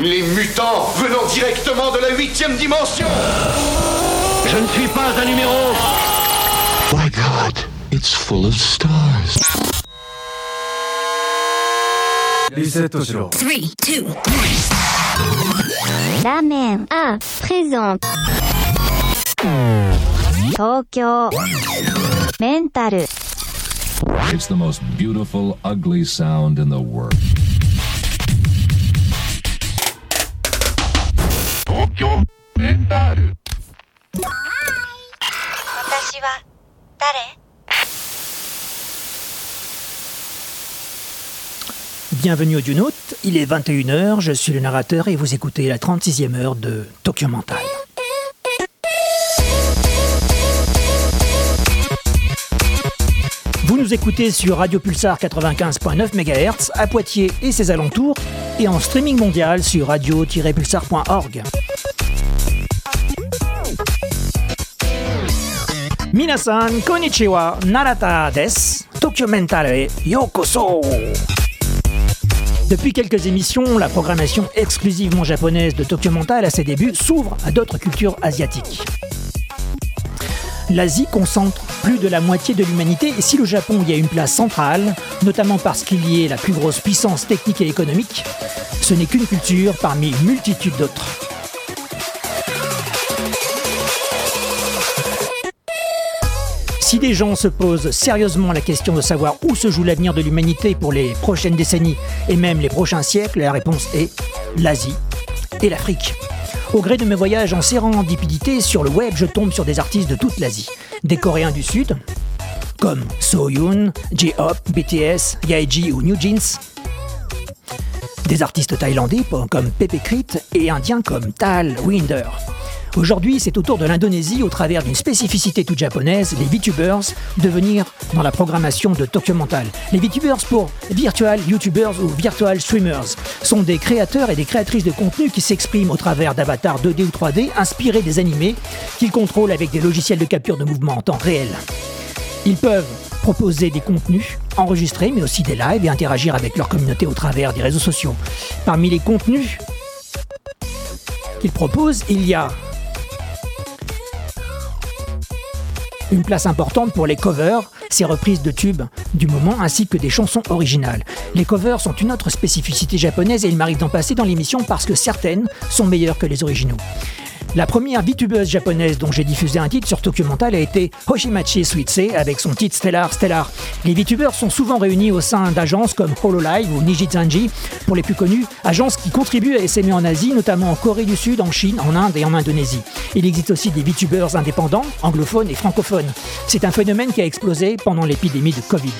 Les mutants venant directement de la huitième dimension Je ne suis pas un numéro My God, it's full of stars. リセットしろ Three, two, ラーメンあprésente 東京メンタル It's the most beautiful, ugly sound in the world. 東京メンタル。私は誰 Bienvenue au Dunote, il est 21h, je suis le narrateur et vous écoutez la 36e heure de Tokyo Mental. Vous nous écoutez sur Radio Pulsar 95.9 MHz à Poitiers et ses alentours et en streaming mondial sur radio-pulsar.org. Minasan, konnichiwa, narata des, Tokyo Mental e yokoso depuis quelques émissions, la programmation exclusivement japonaise de Tokyo Mental à ses débuts s'ouvre à d'autres cultures asiatiques. L'Asie concentre plus de la moitié de l'humanité et si le Japon y a une place centrale, notamment parce qu'il y est la plus grosse puissance technique et économique, ce n'est qu'une culture parmi une multitude d'autres. Si des gens se posent sérieusement la question de savoir où se joue l'avenir de l'humanité pour les prochaines décennies et même les prochains siècles, la réponse est l'Asie et l'Afrique. Au gré de mes voyages en sérendipité sur le web, je tombe sur des artistes de toute l'Asie. Des Coréens du Sud, comme Soyoon, J-Hope, BTS, Yaeji ou New Jeans. Des artistes thaïlandais comme Pepe Crit et indiens comme Tal Winder. Aujourd'hui, c'est au tour de l'Indonésie, au travers d'une spécificité toute japonaise, les VTubers, de venir dans la programmation de Tokyo Mental. Les VTubers pour Virtual YouTubers ou Virtual Streamers sont des créateurs et des créatrices de contenu qui s'expriment au travers d'avatars 2D ou 3D inspirés des animés qu'ils contrôlent avec des logiciels de capture de mouvement en temps réel. Ils peuvent proposer des contenus enregistrés, mais aussi des lives et interagir avec leur communauté au travers des réseaux sociaux. Parmi les contenus qu'ils proposent, il y a une place importante pour les covers, ces reprises de tubes du moment, ainsi que des chansons originales. Les covers sont une autre spécificité japonaise et il m'arrive d'en passer dans l'émission parce que certaines sont meilleures que les originaux. La première VTubeuse japonaise dont j'ai diffusé un titre sur Tokyo Mental a été Hoshimachi Suitse avec son titre Stellar Stellar. Les VTubers sont souvent réunis au sein d'agences comme Hololive ou Nijitsanji, pour les plus connus, agences qui contribuent à s'aimer en Asie, notamment en Corée du Sud, en Chine, en Inde et en Indonésie. Il existe aussi des VTubers indépendants, anglophones et francophones. C'est un phénomène qui a explosé pendant l'épidémie de Covid.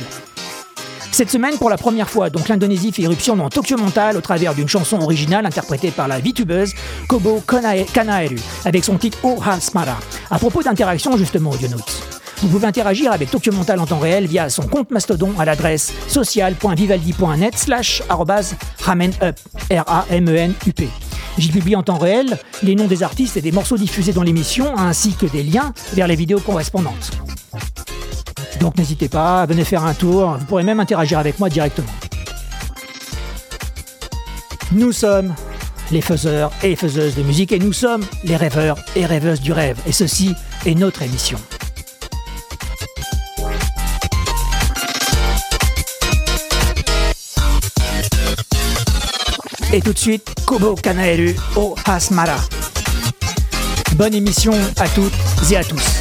Cette semaine, pour la première fois, donc l'Indonésie fait irruption dans Tokyo Mental au travers d'une chanson originale interprétée par la VTubeuse Kobo Kanae- Kanaeru avec son titre Oh Hasmara. À propos d'interaction justement, Audionautes. Vous pouvez interagir avec Tokyo Mental en temps réel via son compte Mastodon à l'adresse social.vivaldi.net slash ramenup, R-A-M-E-N-U-P. J'y publie en temps réel les noms des artistes et des morceaux diffusés dans l'émission, ainsi que des liens vers les vidéos correspondantes. Donc n'hésitez pas, venez faire un tour, vous pourrez même interagir avec moi directement. Nous sommes les faiseurs et faiseuses de musique et nous sommes les rêveurs et rêveuses du rêve. Et ceci est notre émission. Et tout de suite, Kobo Kanaeru au Hasmara. Bonne émission à toutes et à tous.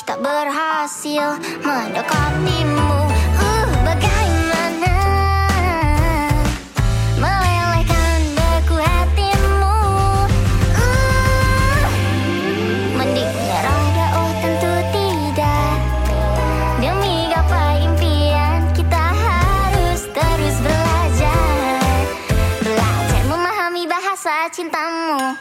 tak berhasil mendekatimu. Uh bagaimana? Melelehkan beku hatimu. Uh mending nyerah oh tentu tidak. Demi gapai impian kita harus terus belajar. Belajar memahami bahasa cintamu.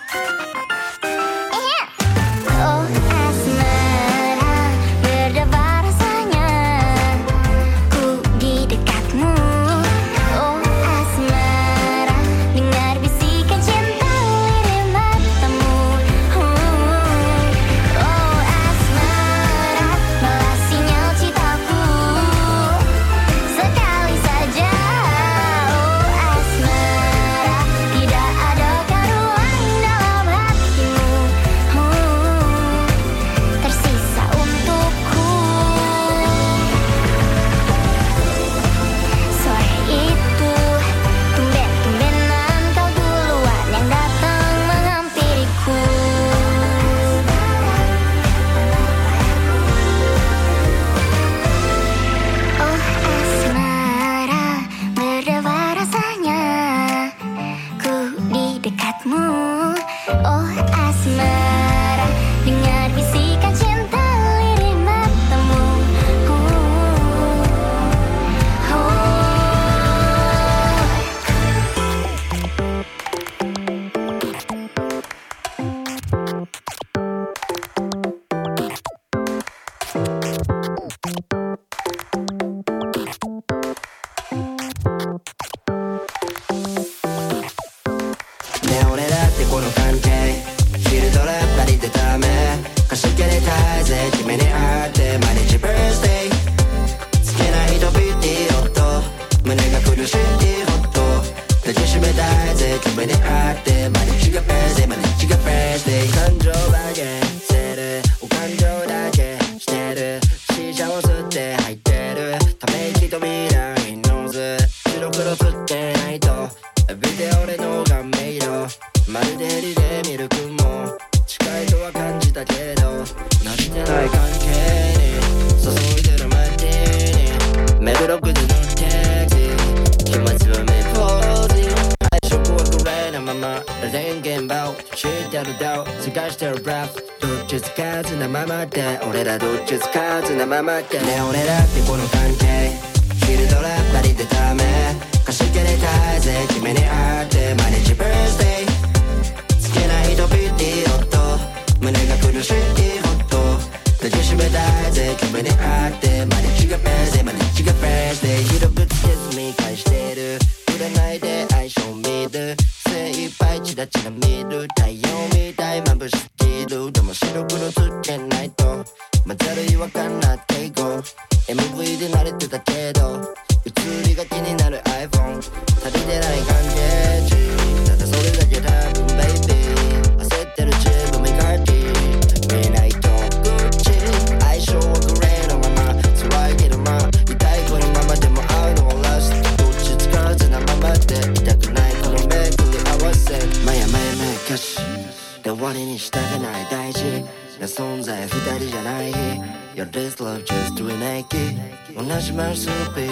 なじまー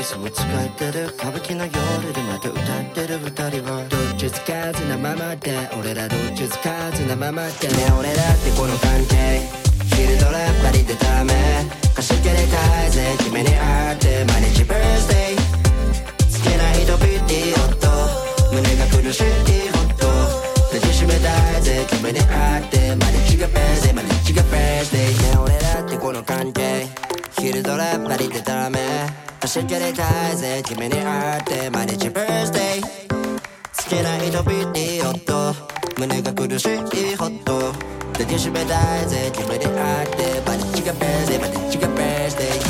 スを使ってる歌舞伎の夜でまた歌ってる二人は。どっちつかずなままで。俺らどっちつかずなままで。ね俺だってこの関係。ヒルドラっぱりでダメ。貸し切りたいぜ。君に会って毎日バースデー好きな人ピュティホット胸が苦しいホット抱きしめたいぜ。君に会って毎日がベースデー毎日がベースデーね俺だってこの関係。昼ドラパリでたらめ走りたいぜ君に会って毎日バースデー好きな人ビデオと胸が苦しいほど抱きしめたいぜ君に会って毎日がバースデー毎日がバースデー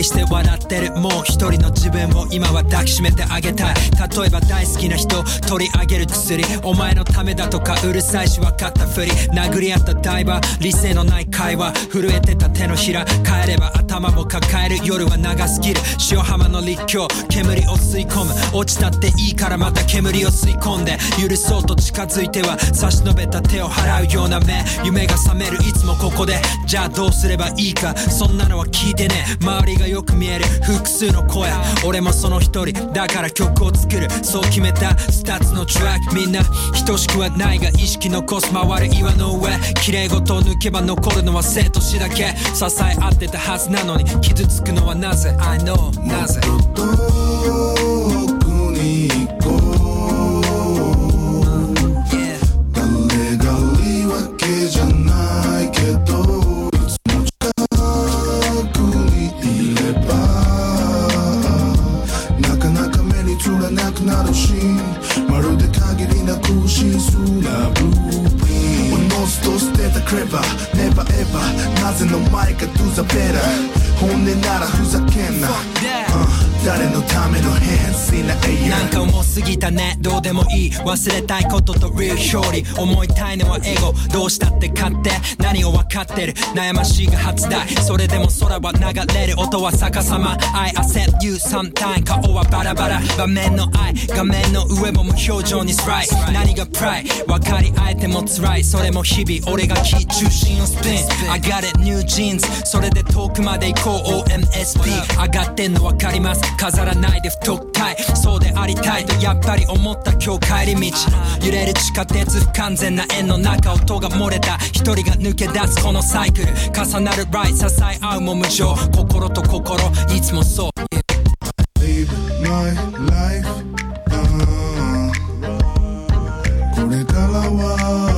りして笑ってるもう一人の自分を今は抱きしめてあげたい例えば大好きな人取り上げる薬お前のためだとかうるさいし分かったふり殴り合ったダイバー理性のない会話震えてた手のひら帰れば頭も抱える夜は長すぎる。塩浜の立教煙を吸い込む。落ちたっていいからまた煙を吸い込んで。許そうと近づいては差し伸べた手を払うような目。夢が覚めるいつもここで。じゃあどうすればいいかそんなのは聞いてね。周りがよく見える。複数の声。俺もその一人だから曲を作る。そう決めたスタッツのトラックみんな等しくはないが意識残す。回る岩の上。綺麗事を抜けば残るのは生と死だけ。支え合ってたはずなのに傷つくのはなぜ？I know なぜ？better 本音ならふざけんな Fuck. 誰のための変身りなエイヤなんか重すぎたね。どうでもいい。忘れたいことと real 勝利。思いたいのはエゴ。どうしたって勝手何を分かってる。悩ましいが初台。それでも空は流れる。音は逆さま。I accept you sometime 顔はバラバラ。場面の愛。画面の上も無表情にスライ。ス何がプライ。分かり合えても辛い。それも日々俺がキー中心をスピン。I got it. New jeans それで遠くまで行こう。OMSP 上がってんの分かります飾らないで太くたいそうでありたいとやっぱり思った今日帰り道。揺れる地下鉄不完全な円の中音が漏れた一人が抜け出すこのサイクル重なるライ支え合うも無情。心と心いつもそう。Live my life これからは。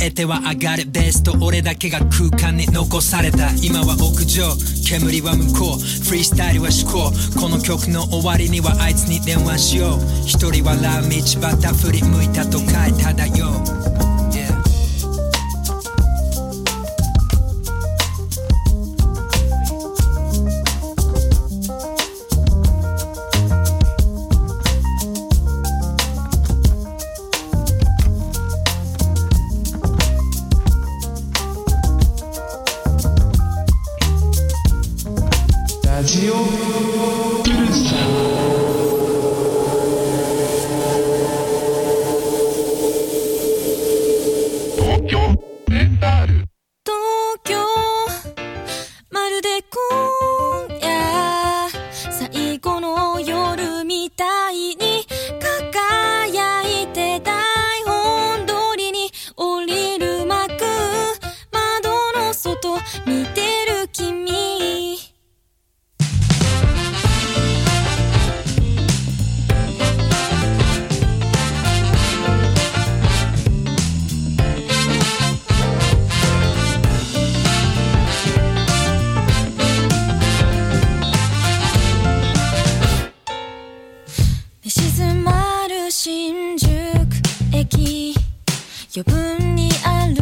えては上がる。ベースと俺だけが空間に残された。今は屋上煙は向こう。フリースタイルは思考。この曲の終わりにはあいつに電話しよう。一人笑う道端振り向いたと書いただよ。き余分にある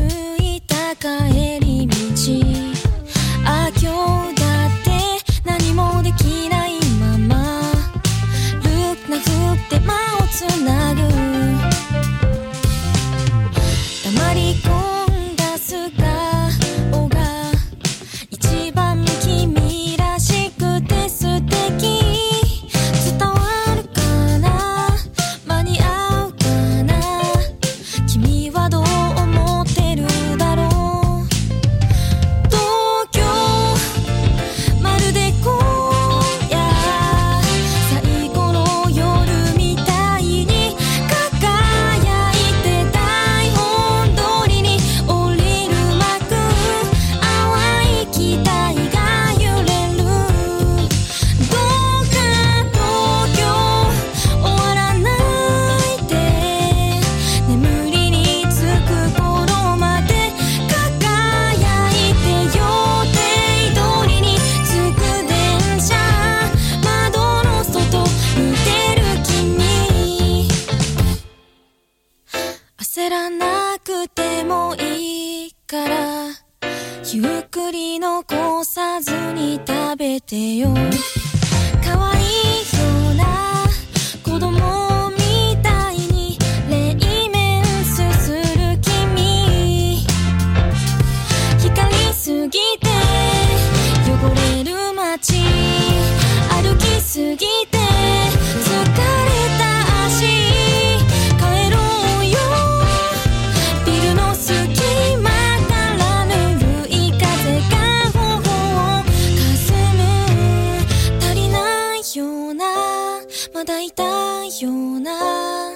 たような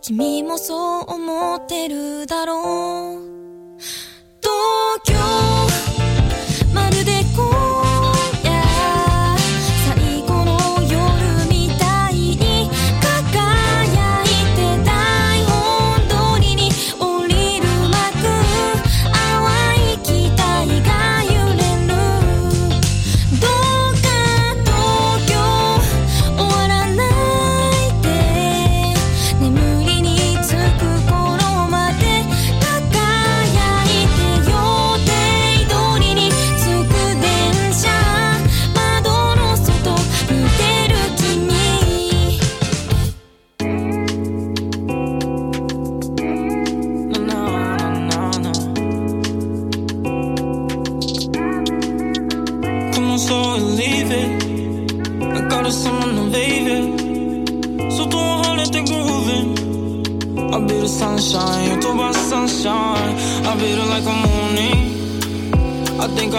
君もそう思ってるだろう。東京まるで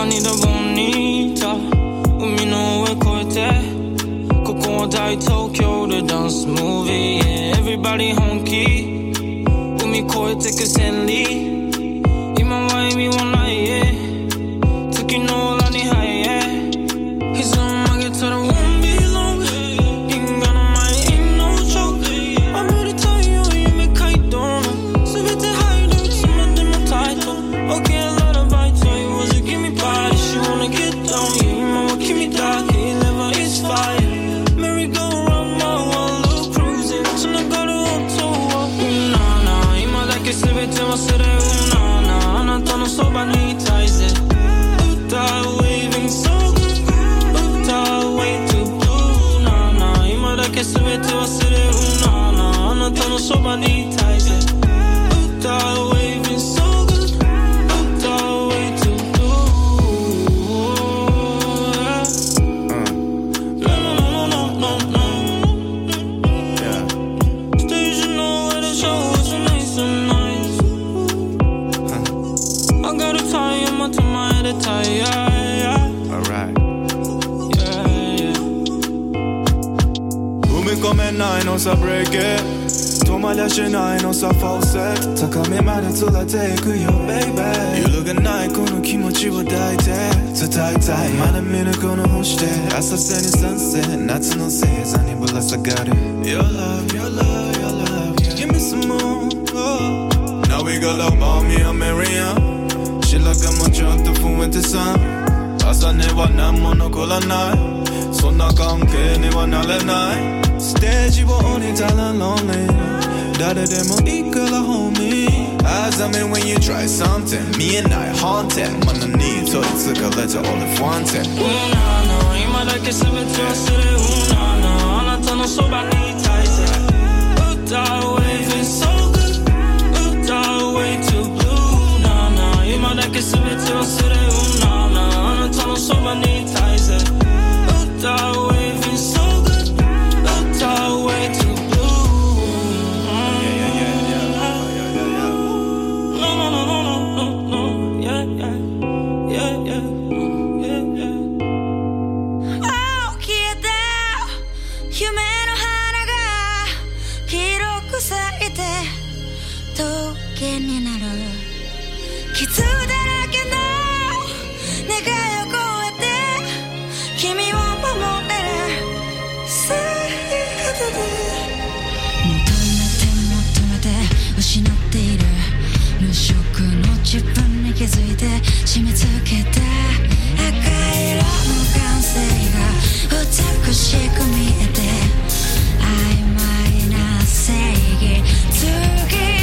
ni de bonita Och min hår korte Kokoda i Tokyo, the dance movie yeah. Everybody honky. Och min korte kusin Lee almost 高めまで連れて行くよ baby 揺るがないこの気持ちを抱いて伝えたい。まだ見ぬこの星で浅瀬に賛成夏の星座にぶら下がる。Your love, your love, your love. Give me some more oh. Now we got love about me and Miriam 白髪もちょっと増えてさ朝寝は何も残らないそんな関係にはなれないステージを降りたら lonely. Daddy, them a equal a homie. As I mean, when you try something, me and I haunted. Man, I need to, it's like a letter, all if wanted. Una, no, ima da ke se vetu asere. Una, no, anata no soba ni taise. Uta, wave so good. Uta, way too blue. Una, no, ima da ke se vetu asere. Una, no, anata no soba. 棘になる傷だらけの願いを超えて君を守れるさあ求めて求めて失っている無色の自分に気づいて締め付けた赤色の感性が美しく見えて曖昧な正義突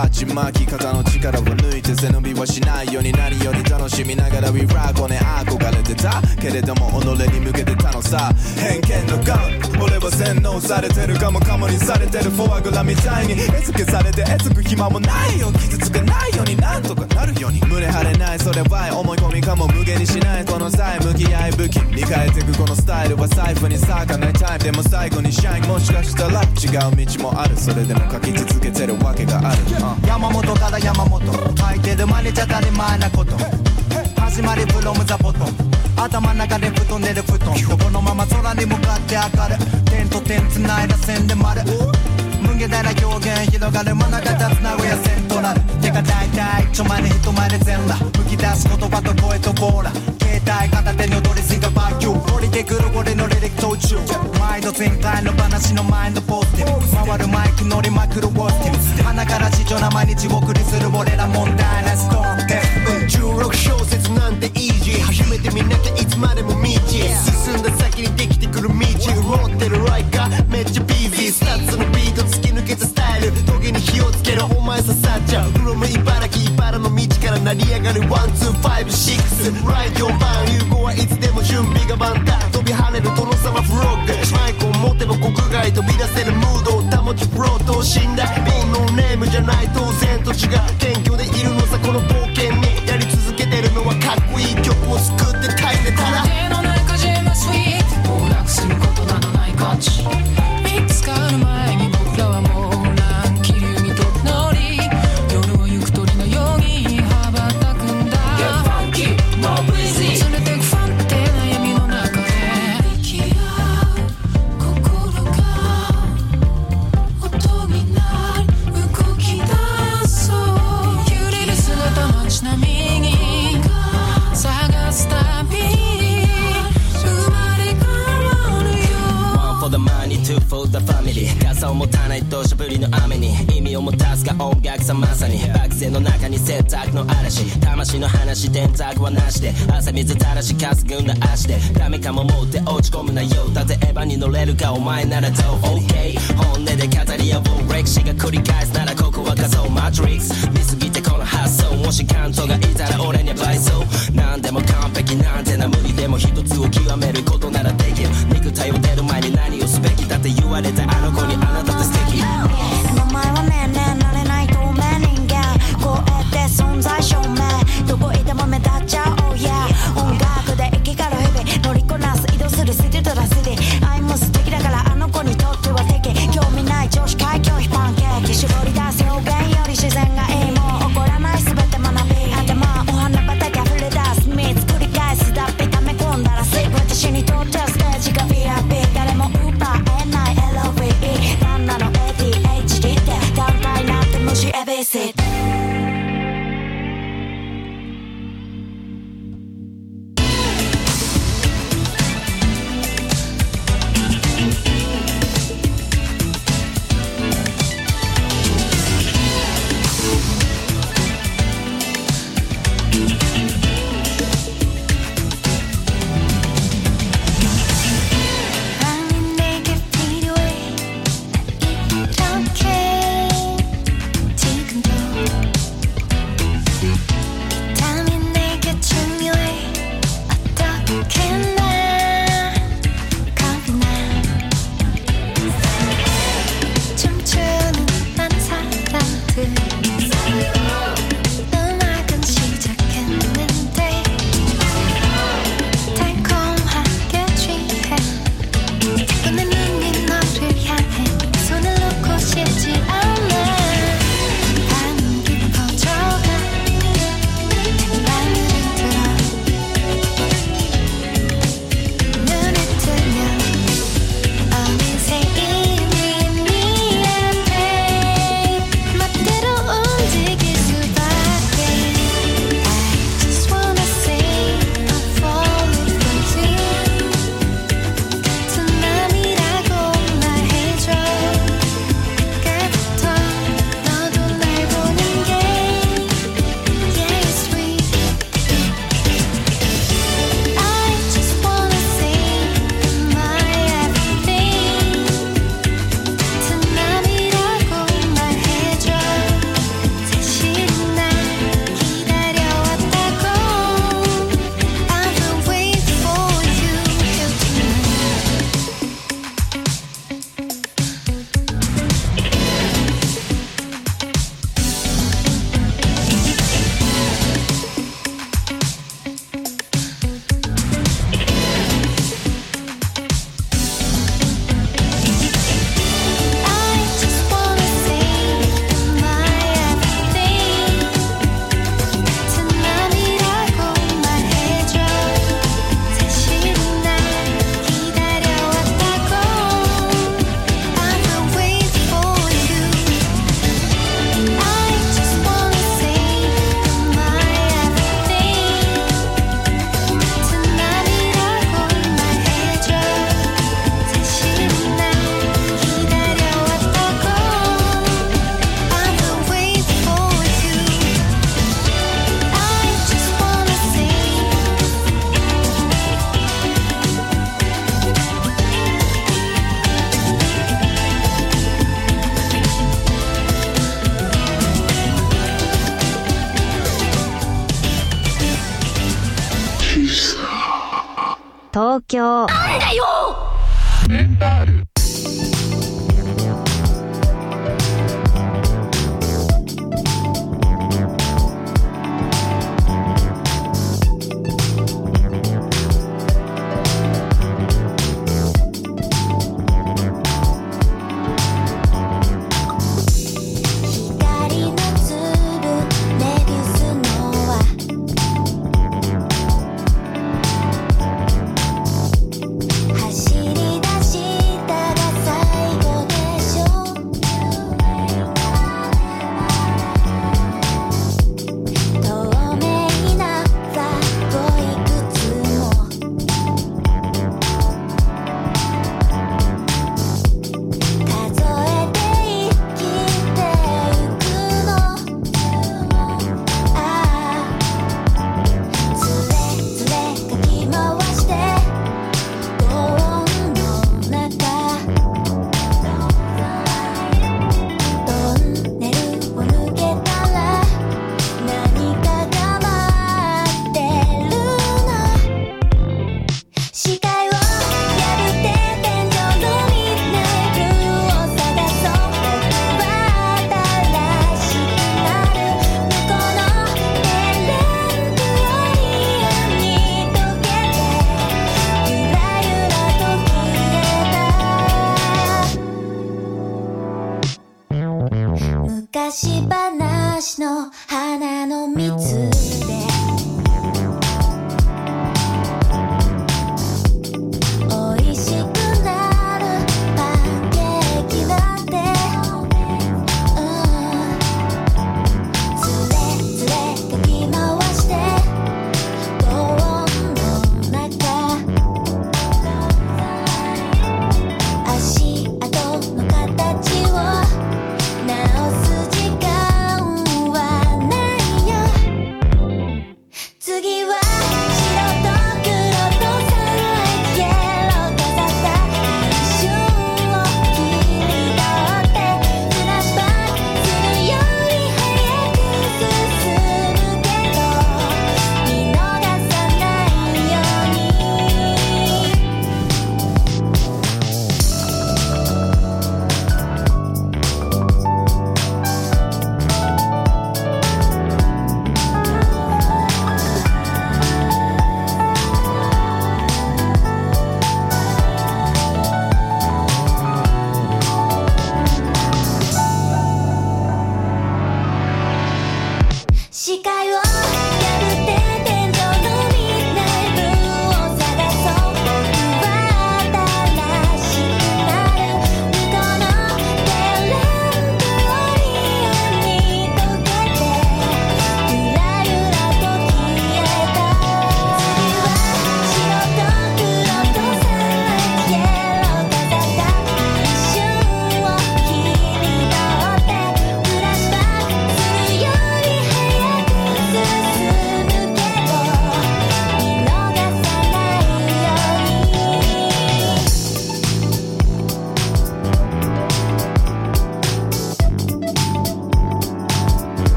鉢巻き肩の力を抜いて背伸びはしないように何より楽しみながら We rock on 憧れてた。けれども己に向けてたのさ。偏見のガン。俺は洗脳されてるかもかもにされてる。フォアグラみたいに。餌付けされてえつく暇もないよ。傷つけないようになんとかなるように胸張れないそれは思い込みかも無限にしないこの際向き合い武器に変えてくこのスタイルは財布に咲かないタイプでも最後にシャインもしかしたら違う道もあるそれでも書き続けてるわけがある、uh 山本から山本書いてる真似ちゃ当たり前なこと。始まりブロムザボトン。頭の中で布団寝る布団。このまま空に向かって明るい。点と点繋いだ線で丸。無限大な表現広がる真中立つ名古屋セントラルてか大体ちょ前に人前で全裸。吹き出す言葉と声とボーラ。携帯片手に踊りすぎたバキュー降りてくる俺の履歴途中毎度前回の話のマインドポジティブ。回るマイク乗りまくるウォスティブ鼻から地上な毎日送りする俺ら問題な。ストーンテ16小節なんてイージー初めて見なきゃいつまでも道進んだ先にできてくる道潤ってるライカー。がるワンツーファイブシックス。ライト版融合はいつでも準備が万端。飛び跳ねる殿様フロッグマイクを持てば国外飛び出せるムードを保ちフロートを信頼。煩悩ネームじゃない当然と違う。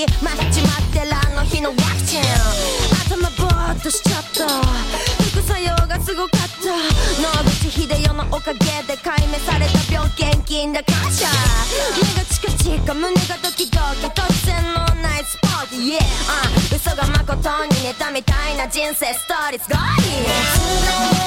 日待ち待ってらの日のワクチン。頭ぼーっとしちゃった。副作用がすごかった。野口英世のおかげで解明された病原菌だ感謝。目がチカチカ胸がドキドキ突然のナイスポーティー、yeah、uh, 嘘が誠に寝たみたいな人生ストーリー。すごい。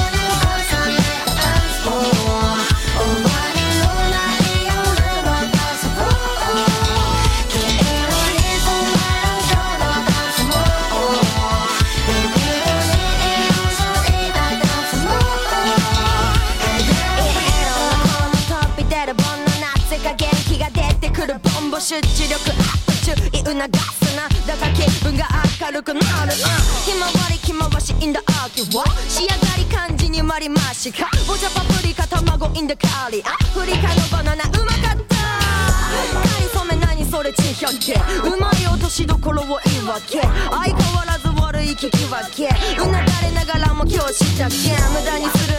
促すなだから気分が明るくなる、うん、ひまわり気回し in the 秋は仕上がり感じにまりましかお茶パプリカ卵 in the カリアフリカのバナナうまかった。かりそめ何それ珍百景うまい落としどころを言い訳。相変わらず悪い聞き分けうなだれながらも今日したけ無駄にする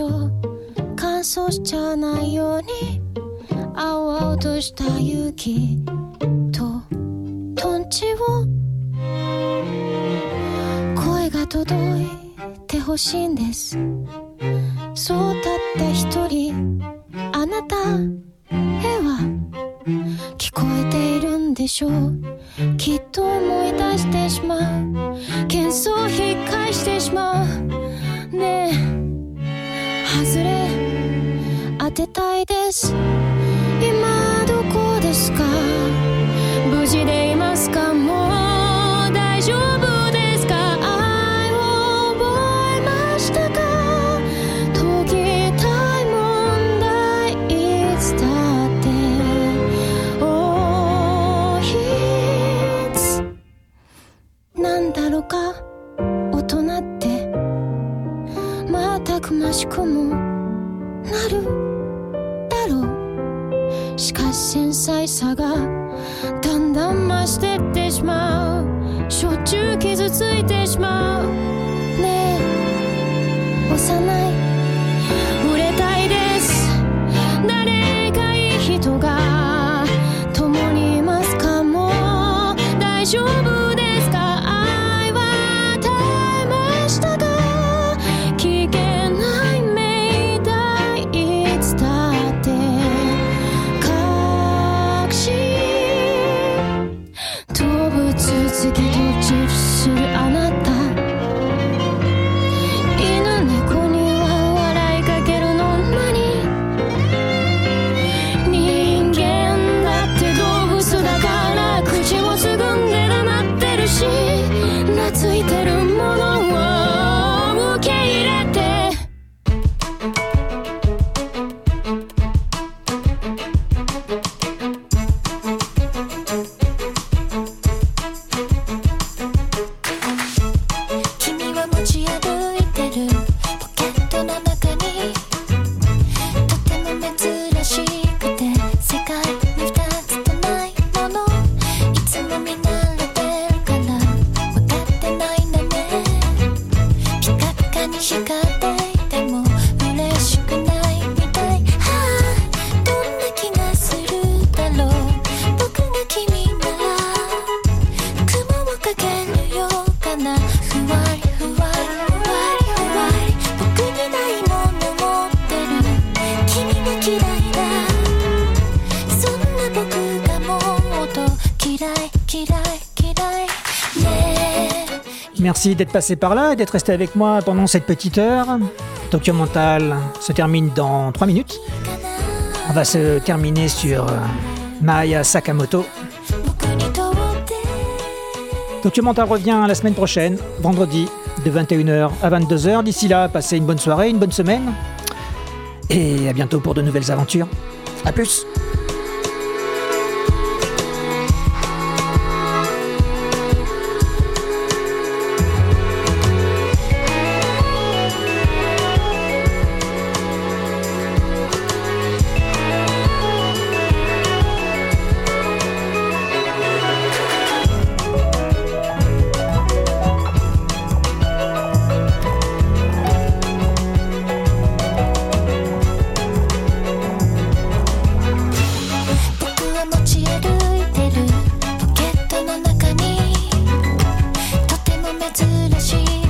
ょう。乾燥しちゃないように。青々とした雪ととんちを。声が届いてほしいんです。そうたった一人。あなたへは。聞こえているんでしょう。きっと思い出してしまう。喧騒を引っ返してしまう。ねえ。です。今どこですか？無事でしまう。しょっちゅう傷ついてしまう。d'être passé par là et d'être resté avec moi pendant cette petite heure. documental se termine dans 3 minutes. On va se terminer sur euh, Maya Sakamoto. documental revient la semaine prochaine, vendredi, de 21h à 22h. D'ici là, passez une bonne soirée, une bonne semaine. Et à bientôt pour de nouvelles aventures. A plus しい